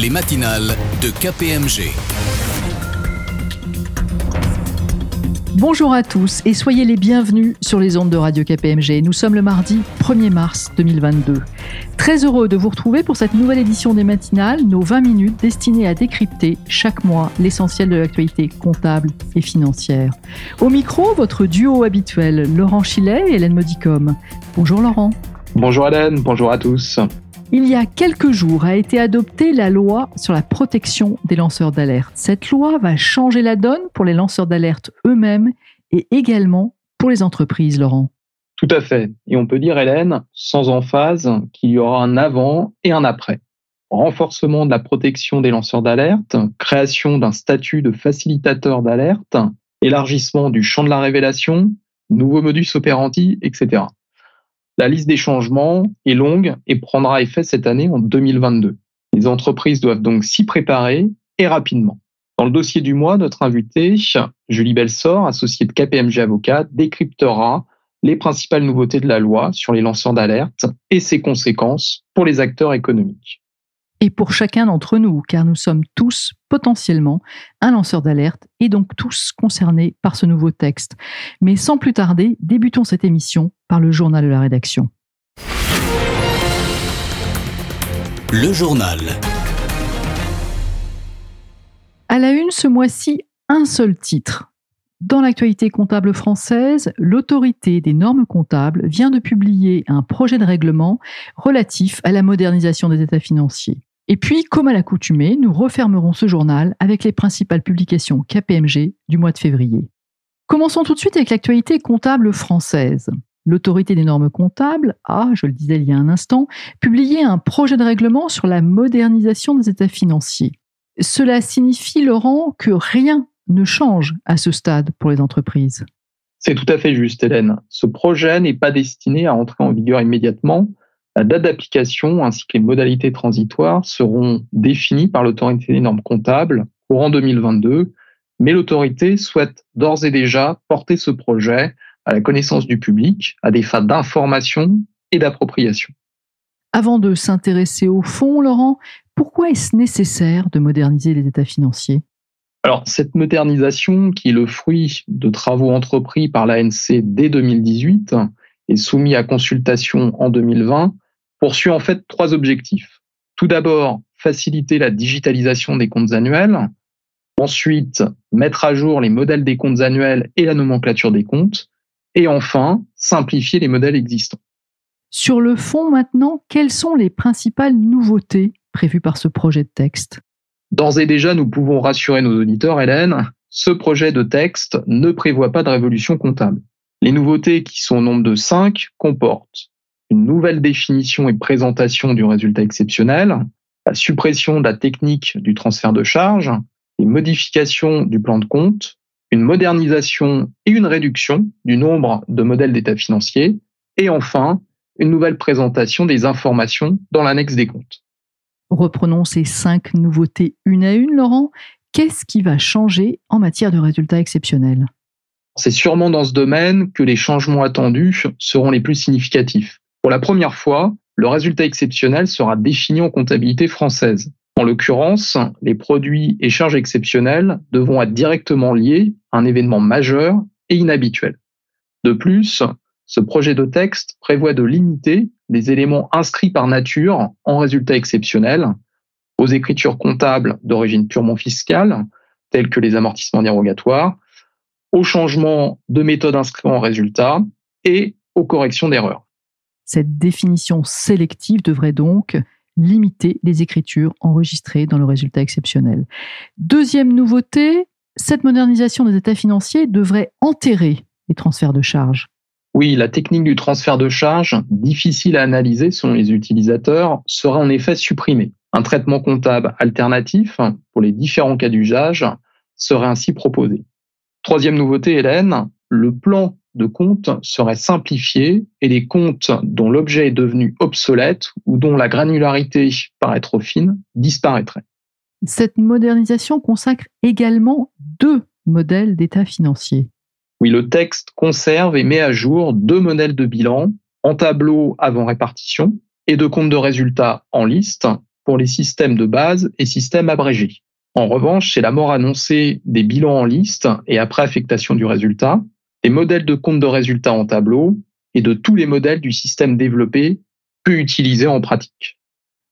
les matinales de KPMG. Bonjour à tous et soyez les bienvenus sur les ondes de Radio KPMG. Nous sommes le mardi 1er mars 2022. Très heureux de vous retrouver pour cette nouvelle édition des matinales, nos 20 minutes destinées à décrypter chaque mois l'essentiel de l'actualité comptable et financière. Au micro, votre duo habituel, Laurent Chilet et Hélène Modicom. Bonjour Laurent. Bonjour Hélène, bonjour à tous. Il y a quelques jours a été adoptée la loi sur la protection des lanceurs d'alerte. Cette loi va changer la donne pour les lanceurs d'alerte eux-mêmes et également pour les entreprises, Laurent. Tout à fait. Et on peut dire, Hélène, sans emphase, qu'il y aura un avant et un après. Renforcement de la protection des lanceurs d'alerte, création d'un statut de facilitateur d'alerte, élargissement du champ de la révélation, nouveaux modus operandi, etc. La liste des changements est longue et prendra effet cette année en 2022. Les entreprises doivent donc s'y préparer et rapidement. Dans le dossier du mois, notre invité, Julie Belsor, associée de KPMG Avocat, décryptera les principales nouveautés de la loi sur les lanceurs d'alerte et ses conséquences pour les acteurs économiques et pour chacun d'entre nous, car nous sommes tous potentiellement un lanceur d'alerte et donc tous concernés par ce nouveau texte. Mais sans plus tarder, débutons cette émission par le journal de la rédaction. Le journal. À la une ce mois-ci, un seul titre. Dans l'actualité comptable française, l'autorité des normes comptables vient de publier un projet de règlement relatif à la modernisation des états financiers. Et puis, comme à l'accoutumée, nous refermerons ce journal avec les principales publications KPMG du mois de février. Commençons tout de suite avec l'actualité comptable française. L'autorité des normes comptables a, je le disais il y a un instant, publié un projet de règlement sur la modernisation des états financiers. Cela signifie, Laurent, que rien ne change à ce stade pour les entreprises. C'est tout à fait juste, Hélène. Ce projet n'est pas destiné à entrer en vigueur immédiatement, la date d'application ainsi que les modalités transitoires seront définies par l'autorité des normes comptables courant 2022, mais l'autorité souhaite d'ores et déjà porter ce projet à la connaissance du public à des fins d'information et d'appropriation. Avant de s'intéresser au fond, Laurent, pourquoi est-ce nécessaire de moderniser les états financiers? Alors, cette modernisation, qui est le fruit de travaux entrepris par l'ANC dès 2018 et soumis à consultation en 2020, poursuit en fait trois objectifs. Tout d'abord, faciliter la digitalisation des comptes annuels. Ensuite, mettre à jour les modèles des comptes annuels et la nomenclature des comptes. Et enfin, simplifier les modèles existants. Sur le fond maintenant, quelles sont les principales nouveautés prévues par ce projet de texte? D'ores et déjà, nous pouvons rassurer nos auditeurs, Hélène, ce projet de texte ne prévoit pas de révolution comptable. Les nouveautés, qui sont au nombre de cinq, comportent une nouvelle définition et présentation du résultat exceptionnel, la suppression de la technique du transfert de charge, les modifications du plan de compte, une modernisation et une réduction du nombre de modèles d'état financier, et enfin, une nouvelle présentation des informations dans l'annexe des comptes. Reprenons ces cinq nouveautés une à une, Laurent. Qu'est-ce qui va changer en matière de résultats exceptionnels? C'est sûrement dans ce domaine que les changements attendus seront les plus significatifs. Pour la première fois, le résultat exceptionnel sera défini en comptabilité française. En l'occurrence, les produits et charges exceptionnelles devront être directement liés à un événement majeur et inhabituel. De plus, ce projet de texte prévoit de limiter les éléments inscrits par nature en résultat exceptionnel aux écritures comptables d'origine purement fiscale, telles que les amortissements dérogatoires, aux changements de méthode inscrits en résultat et aux corrections d'erreurs. Cette définition sélective devrait donc limiter les écritures enregistrées dans le résultat exceptionnel. Deuxième nouveauté, cette modernisation des états financiers devrait enterrer les transferts de charges. Oui, la technique du transfert de charges, difficile à analyser selon les utilisateurs, sera en effet supprimée. Un traitement comptable alternatif pour les différents cas d'usage serait ainsi proposé. Troisième nouveauté, Hélène, le plan de compte serait simplifié et les comptes dont l'objet est devenu obsolète ou dont la granularité paraît trop fine disparaîtraient. Cette modernisation consacre également deux modèles d'état financier. Oui, le texte conserve et met à jour deux modèles de bilan en tableau avant répartition et de compte de résultats en liste pour les systèmes de base et systèmes abrégés. En revanche, c'est la mort annoncée des bilans en liste et après affectation du résultat, des modèles de compte de résultats en tableau et de tous les modèles du système développé peu utilisés en pratique.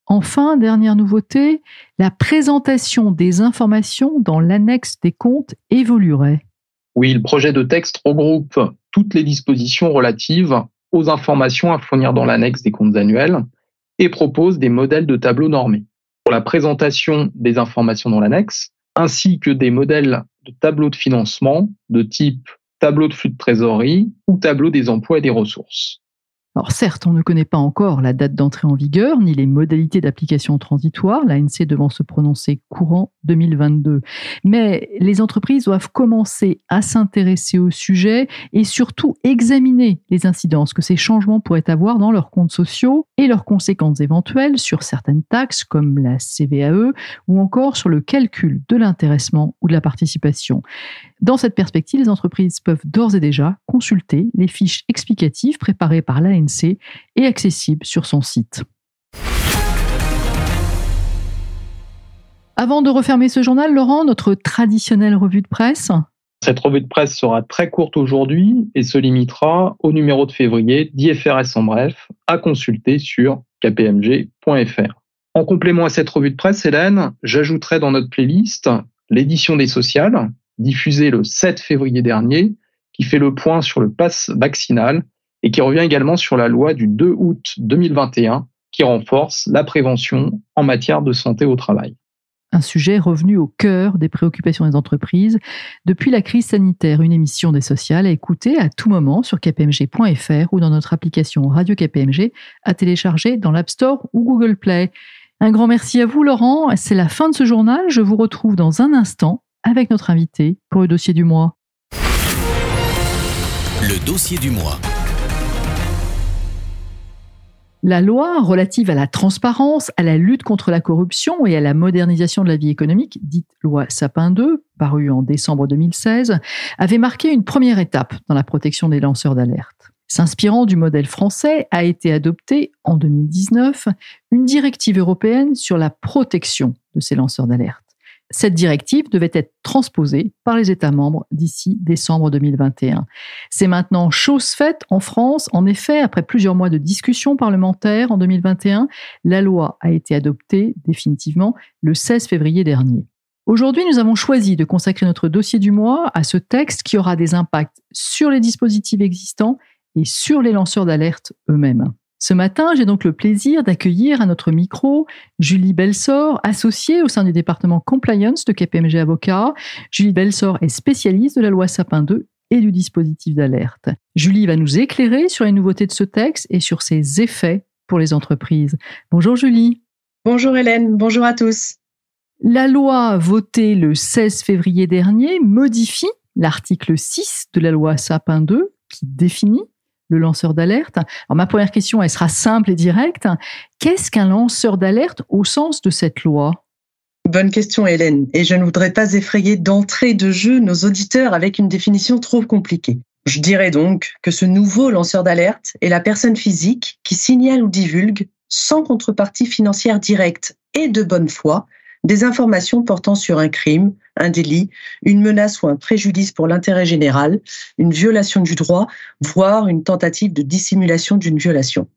Enfin, dernière nouveauté, la présentation des informations dans l'annexe des comptes évoluerait. Oui, le projet de texte regroupe toutes les dispositions relatives aux informations à fournir dans l'annexe des comptes annuels et propose des modèles de tableaux normés pour la présentation des informations dans l'annexe, ainsi que des modèles de tableaux de financement de type tableau de flux de trésorerie ou tableau des emplois et des ressources. Alors certes, on ne connaît pas encore la date d'entrée en vigueur ni les modalités d'application transitoire, l'ANC devant se prononcer courant 2022. Mais les entreprises doivent commencer à s'intéresser au sujet et surtout examiner les incidences que ces changements pourraient avoir dans leurs comptes sociaux et leurs conséquences éventuelles sur certaines taxes comme la CVAE ou encore sur le calcul de l'intéressement ou de la participation. Dans cette perspective, les entreprises peuvent d'ores et déjà consulter les fiches explicatives préparées par l'ANC et accessibles sur son site. Avant de refermer ce journal, Laurent, notre traditionnelle revue de presse? Cette revue de presse sera très courte aujourd'hui et se limitera au numéro de février d'IFRS en bref, à consulter sur kpmg.fr. En complément à cette revue de presse, Hélène, j'ajouterai dans notre playlist l'édition des sociales, diffusé le 7 février dernier, qui fait le point sur le pass vaccinal et qui revient également sur la loi du 2 août 2021 qui renforce la prévention en matière de santé au travail. Un sujet revenu au cœur des préoccupations des entreprises depuis la crise sanitaire. Une émission des sociales à écouter à tout moment sur kpmg.fr ou dans notre application Radio KPMG à télécharger dans l'App Store ou Google Play. Un grand merci à vous, Laurent. C'est la fin de ce journal. Je vous retrouve dans un instant avec notre invité pour le dossier du mois. Le dossier du mois. La loi relative à la transparence, à la lutte contre la corruption et à la modernisation de la vie économique, dite loi Sapin 2, parue en décembre 2016, avait marqué une première étape dans la protection des lanceurs d'alerte. S'inspirant du modèle français, a été adoptée en 2019 une directive européenne sur la protection de ces lanceurs d'alerte. Cette directive devait être transposée par les États membres d'ici décembre 2021. C'est maintenant chose faite en France. En effet, après plusieurs mois de discussions parlementaires en 2021, la loi a été adoptée définitivement le 16 février dernier. Aujourd'hui, nous avons choisi de consacrer notre dossier du mois à ce texte qui aura des impacts sur les dispositifs existants et sur les lanceurs d'alerte eux-mêmes. Ce matin, j'ai donc le plaisir d'accueillir à notre micro Julie Belsor, associée au sein du département Compliance de KPMG Avocat. Julie Belsor est spécialiste de la loi Sapin 2 et du dispositif d'alerte. Julie va nous éclairer sur les nouveautés de ce texte et sur ses effets pour les entreprises. Bonjour Julie. Bonjour Hélène, bonjour à tous. La loi votée le 16 février dernier modifie l'article 6 de la loi Sapin 2 qui définit le lanceur d'alerte. Ma première question, elle sera simple et directe. Qu'est-ce qu'un lanceur d'alerte au sens de cette loi? Bonne question Hélène, et je ne voudrais pas effrayer d'entrée de jeu nos auditeurs avec une définition trop compliquée. Je dirais donc que ce nouveau lanceur d'alerte est la personne physique qui signale ou divulgue, sans contrepartie financière directe et de bonne foi, des informations portant sur un crime, un délit, une menace ou un préjudice pour l'intérêt général, une violation du droit, voire une tentative de dissimulation d'une violation.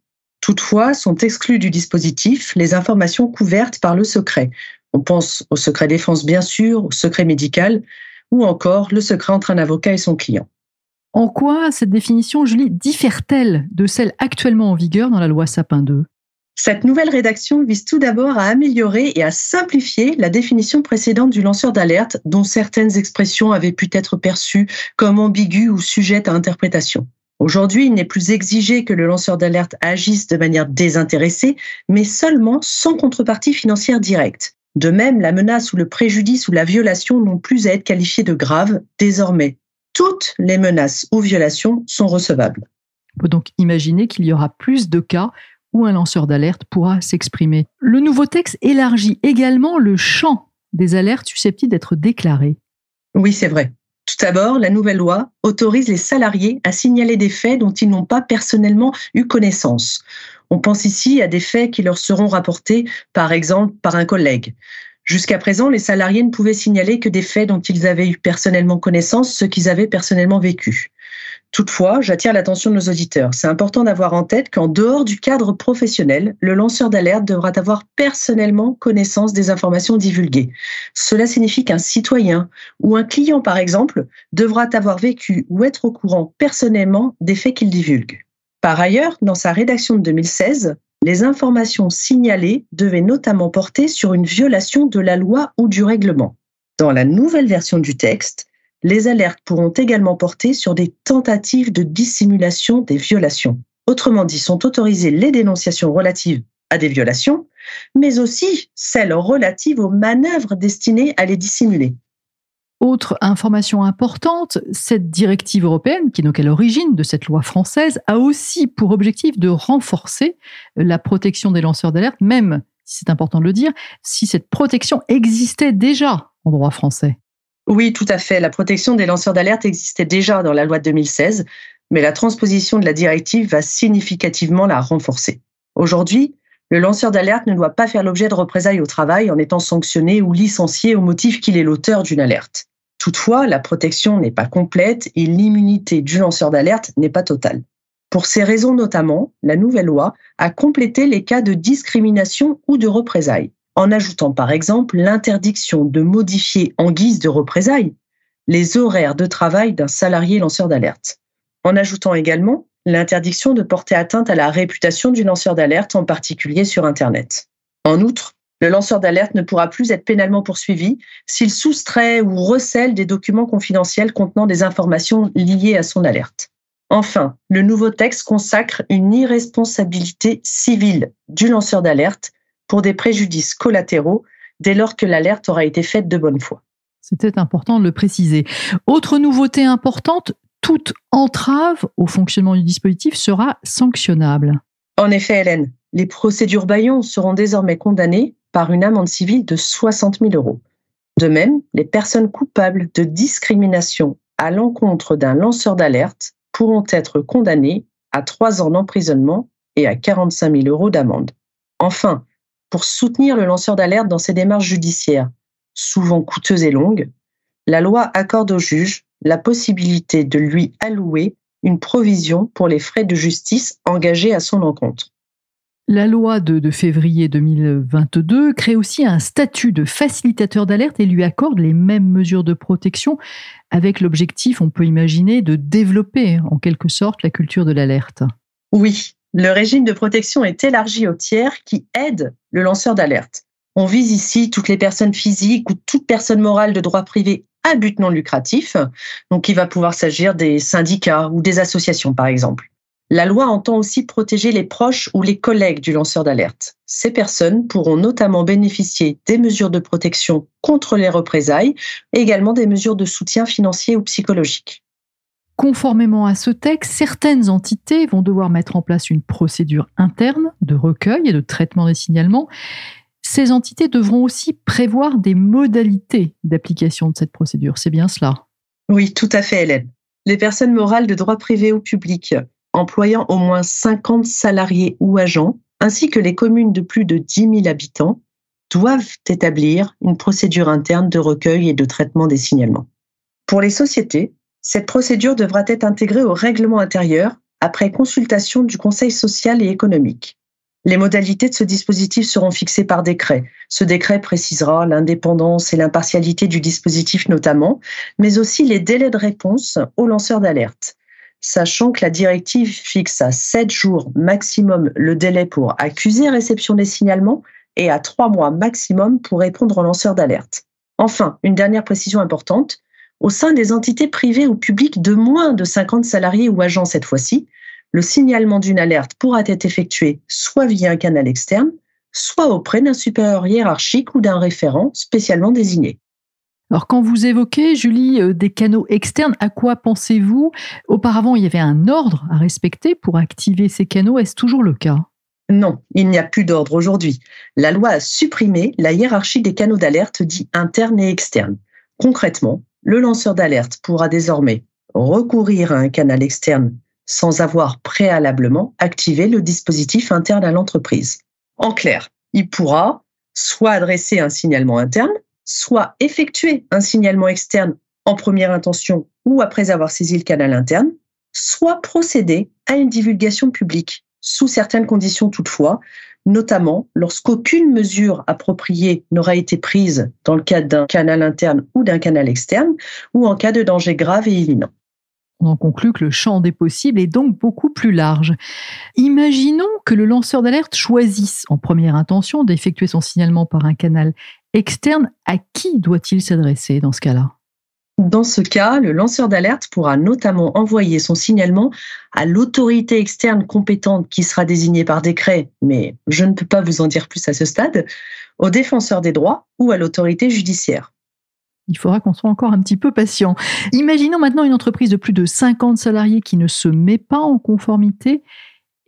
Toutefois, sont exclues du dispositif les informations couvertes par le secret. On pense au secret défense bien sûr, au secret médical, ou encore le secret entre un avocat et son client. En quoi cette définition, Julie, diffère-t-elle de celle actuellement en vigueur dans la loi Sapin 2 cette nouvelle rédaction vise tout d'abord à améliorer et à simplifier la définition précédente du lanceur d'alerte dont certaines expressions avaient pu être perçues comme ambiguës ou sujettes à interprétation. Aujourd'hui, il n'est plus exigé que le lanceur d'alerte agisse de manière désintéressée, mais seulement sans contrepartie financière directe. De même, la menace ou le préjudice ou la violation n'ont plus à être qualifiés de graves. Désormais, toutes les menaces ou violations sont recevables. On peut donc imaginer qu'il y aura plus de cas un lanceur d'alerte pourra s'exprimer. Le nouveau texte élargit également le champ des alertes susceptibles d'être déclarées. Oui, c'est vrai. Tout d'abord, la nouvelle loi autorise les salariés à signaler des faits dont ils n'ont pas personnellement eu connaissance. On pense ici à des faits qui leur seront rapportés, par exemple, par un collègue. Jusqu'à présent, les salariés ne pouvaient signaler que des faits dont ils avaient eu personnellement connaissance, ce qu'ils avaient personnellement vécu. Toutefois, j'attire l'attention de nos auditeurs. C'est important d'avoir en tête qu'en dehors du cadre professionnel, le lanceur d'alerte devra avoir personnellement connaissance des informations divulguées. Cela signifie qu'un citoyen ou un client, par exemple, devra avoir vécu ou être au courant personnellement des faits qu'il divulgue. Par ailleurs, dans sa rédaction de 2016, les informations signalées devaient notamment porter sur une violation de la loi ou du règlement. Dans la nouvelle version du texte, les alertes pourront également porter sur des tentatives de dissimulation des violations. Autrement dit, sont autorisées les dénonciations relatives à des violations, mais aussi celles relatives aux manœuvres destinées à les dissimuler. Autre information importante, cette directive européenne, qui est donc à l'origine de cette loi française, a aussi pour objectif de renforcer la protection des lanceurs d'alerte, même, si c'est important de le dire, si cette protection existait déjà en droit français. Oui, tout à fait. La protection des lanceurs d'alerte existait déjà dans la loi de 2016, mais la transposition de la directive va significativement la renforcer. Aujourd'hui, le lanceur d'alerte ne doit pas faire l'objet de représailles au travail en étant sanctionné ou licencié au motif qu'il est l'auteur d'une alerte. Toutefois, la protection n'est pas complète et l'immunité du lanceur d'alerte n'est pas totale. Pour ces raisons notamment, la nouvelle loi a complété les cas de discrimination ou de représailles, en ajoutant par exemple l'interdiction de modifier en guise de représailles les horaires de travail d'un salarié lanceur d'alerte, en ajoutant également l'interdiction de porter atteinte à la réputation du lanceur d'alerte, en particulier sur Internet. En outre, le lanceur d'alerte ne pourra plus être pénalement poursuivi s'il soustrait ou recèle des documents confidentiels contenant des informations liées à son alerte. Enfin, le nouveau texte consacre une irresponsabilité civile du lanceur d'alerte pour des préjudices collatéraux dès lors que l'alerte aura été faite de bonne foi. C'était important de le préciser. Autre nouveauté importante, toute entrave au fonctionnement du dispositif sera sanctionnable. En effet, Hélène, les procédures Bayon seront désormais condamnées par une amende civile de 60 000 euros. De même, les personnes coupables de discrimination à l'encontre d'un lanceur d'alerte pourront être condamnées à trois ans d'emprisonnement et à 45 000 euros d'amende. Enfin, pour soutenir le lanceur d'alerte dans ses démarches judiciaires, souvent coûteuses et longues, la loi accorde au juge la possibilité de lui allouer une provision pour les frais de justice engagés à son encontre. La loi de, février 2022 crée aussi un statut de facilitateur d'alerte et lui accorde les mêmes mesures de protection avec l'objectif, on peut imaginer, de développer en quelque sorte la culture de l'alerte. Oui, le régime de protection est élargi aux tiers qui aident le lanceur d'alerte. On vise ici toutes les personnes physiques ou toute personne morale de droit privé à but non lucratif, donc il va pouvoir s'agir des syndicats ou des associations par exemple. La loi entend aussi protéger les proches ou les collègues du lanceur d'alerte. Ces personnes pourront notamment bénéficier des mesures de protection contre les représailles et également des mesures de soutien financier ou psychologique. Conformément à ce texte, certaines entités vont devoir mettre en place une procédure interne de recueil et de traitement des signalements. Ces entités devront aussi prévoir des modalités d'application de cette procédure. C'est bien cela? Oui, tout à fait, Hélène. Les personnes morales de droit privé ou public employant au moins 50 salariés ou agents, ainsi que les communes de plus de 10 000 habitants, doivent établir une procédure interne de recueil et de traitement des signalements. Pour les sociétés, cette procédure devra être intégrée au règlement intérieur après consultation du Conseil social et économique. Les modalités de ce dispositif seront fixées par décret. Ce décret précisera l'indépendance et l'impartialité du dispositif notamment, mais aussi les délais de réponse aux lanceurs d'alerte sachant que la directive fixe à 7 jours maximum le délai pour accuser réception des signalements et à 3 mois maximum pour répondre aux lanceurs d'alerte. Enfin, une dernière précision importante, au sein des entités privées ou publiques de moins de 50 salariés ou agents cette fois-ci, le signalement d'une alerte pourra être effectué soit via un canal externe, soit auprès d'un supérieur hiérarchique ou d'un référent spécialement désigné. Alors quand vous évoquez, Julie, euh, des canaux externes, à quoi pensez-vous? Auparavant, il y avait un ordre à respecter pour activer ces canaux. Est-ce toujours le cas? Non, il n'y a plus d'ordre aujourd'hui. La loi a supprimé la hiérarchie des canaux d'alerte dits internes et externes. Concrètement, le lanceur d'alerte pourra désormais recourir à un canal externe sans avoir préalablement activé le dispositif interne à l'entreprise. En clair, il pourra soit adresser un signalement interne, soit effectuer un signalement externe en première intention ou après avoir saisi le canal interne, soit procéder à une divulgation publique, sous certaines conditions toutefois, notamment lorsqu'aucune mesure appropriée n'aura été prise dans le cadre d'un canal interne ou d'un canal externe, ou en cas de danger grave et imminent. On en conclut que le champ des possibles est donc beaucoup plus large. Imaginons que le lanceur d'alerte choisisse en première intention d'effectuer son signalement par un canal externe. À qui doit-il s'adresser dans ce cas-là? Dans ce cas, le lanceur d'alerte pourra notamment envoyer son signalement à l'autorité externe compétente qui sera désignée par décret, mais je ne peux pas vous en dire plus à ce stade, au défenseur des droits ou à l'autorité judiciaire. Il faudra qu'on soit encore un petit peu patient. Imaginons maintenant une entreprise de plus de 50 salariés qui ne se met pas en conformité.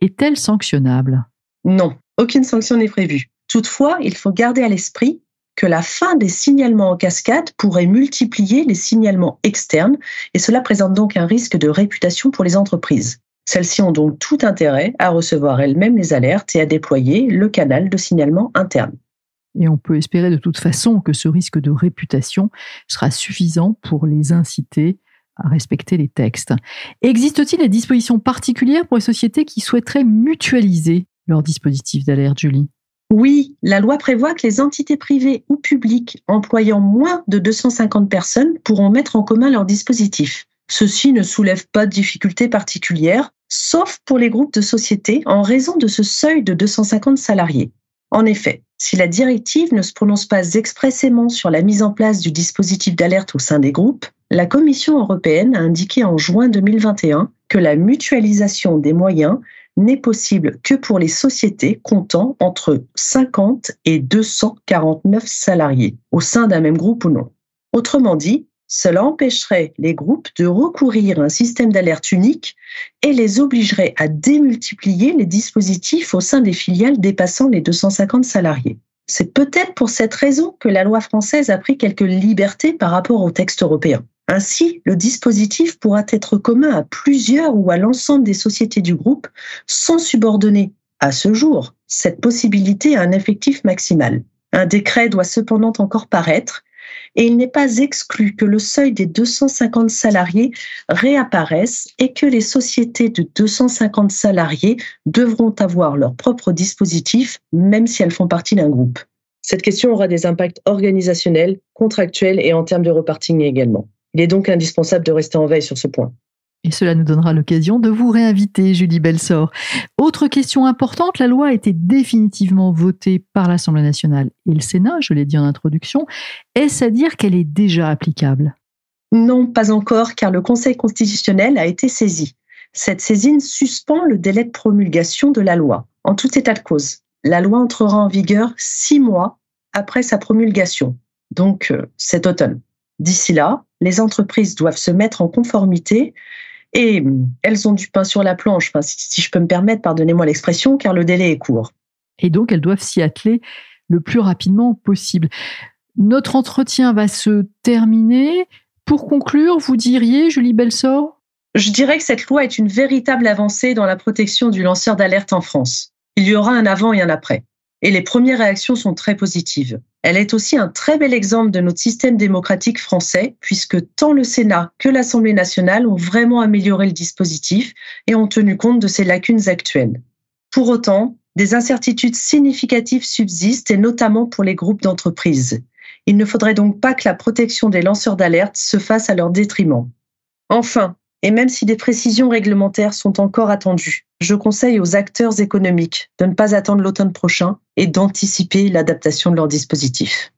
Est-elle sanctionnable? Non, aucune sanction n'est prévue. Toutefois, il faut garder à l'esprit que la fin des signalements en cascade pourrait multiplier les signalements externes et cela présente donc un risque de réputation pour les entreprises. Celles-ci ont donc tout intérêt à recevoir elles-mêmes les alertes et à déployer le canal de signalement interne. Et on peut espérer de toute façon que ce risque de réputation sera suffisant pour les inciter à respecter les textes. Existe-t-il des dispositions particulières pour les sociétés qui souhaiteraient mutualiser leur dispositif d'alerte, Julie? Oui, la loi prévoit que les entités privées ou publiques employant moins de 250 personnes pourront mettre en commun leurs dispositifs. Ceci ne soulève pas de difficultés particulières, sauf pour les groupes de sociétés en raison de ce seuil de 250 salariés. En effet, si la directive ne se prononce pas expressément sur la mise en place du dispositif d'alerte au sein des groupes, la Commission européenne a indiqué en juin 2021 que la mutualisation des moyens n'est possible que pour les sociétés comptant entre 50 et 249 salariés, au sein d'un même groupe ou non. Autrement dit, cela empêcherait les groupes de recourir à un système d'alerte unique et les obligerait à démultiplier les dispositifs au sein des filiales dépassant les 250 salariés. C'est peut-être pour cette raison que la loi française a pris quelques libertés par rapport au texte européen. Ainsi, le dispositif pourra être commun à plusieurs ou à l'ensemble des sociétés du groupe sans subordonner, à ce jour, cette possibilité à un effectif maximal. Un décret doit cependant encore paraître et il n'est pas exclu que le seuil des 250 salariés réapparaisse et que les sociétés de 250 salariés devront avoir leur propre dispositif, même si elles font partie d'un groupe. Cette question aura des impacts organisationnels, contractuels et en termes de reparting également. Il est donc indispensable de rester en veille sur ce point. Et cela nous donnera l'occasion de vous réinviter, Julie Belsor. Autre question importante, la loi a été définitivement votée par l'Assemblée nationale et le Sénat, je l'ai dit en introduction. Est-ce à dire qu'elle est déjà applicable? Non, pas encore, car le Conseil constitutionnel a été saisi. Cette saisine suspend le délai de promulgation de la loi. En tout état de cause, la loi entrera en vigueur six mois après sa promulgation, donc euh, cet automne. D'ici là, les entreprises doivent se mettre en conformité et hum, elles ont du pain sur la planche, si, je peux me permettre, pardonnez-moi l'expression, car le délai est court. Et donc, elles doivent s'y atteler le plus rapidement possible. Notre entretien va se terminer. Pour conclure, vous diriez, Julie Belsor? Je dirais que cette loi est une véritable avancée dans la protection du lanceur d'alerte en France. Il y aura un avant et un après. Et les premières réactions sont très positives. Elle est aussi un très bel exemple de notre système démocratique français, puisque tant le Sénat que l'Assemblée nationale ont vraiment amélioré le dispositif et ont tenu compte de ses lacunes actuelles. Pour autant, des incertitudes significatives subsistent, et notamment pour les groupes d'entreprises. Il ne faudrait donc pas que la protection des lanceurs d'alerte se fasse à leur détriment. Enfin, et même si des précisions réglementaires sont encore attendues, je conseille aux acteurs économiques de ne pas attendre l'automne prochain et d'anticiper l'adaptation de leurs dispositifs.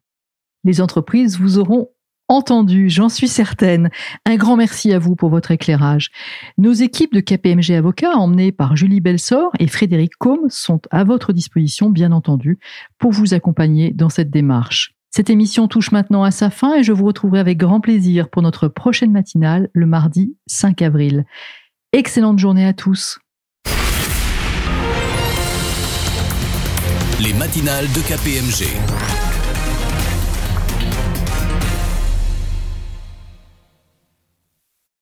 Les entreprises vous auront entendu, j'en suis certaine. Un grand merci à vous pour votre éclairage. Nos équipes de KPMG Avocats, emmenées par Julie Belsor et Frédéric Combe, sont à votre disposition, bien entendu, pour vous accompagner dans cette démarche. Cette émission touche maintenant à sa fin et je vous retrouverai avec grand plaisir pour notre prochaine matinale le mardi 5 avril. Excellente journée à tous. Les matinales de KPMG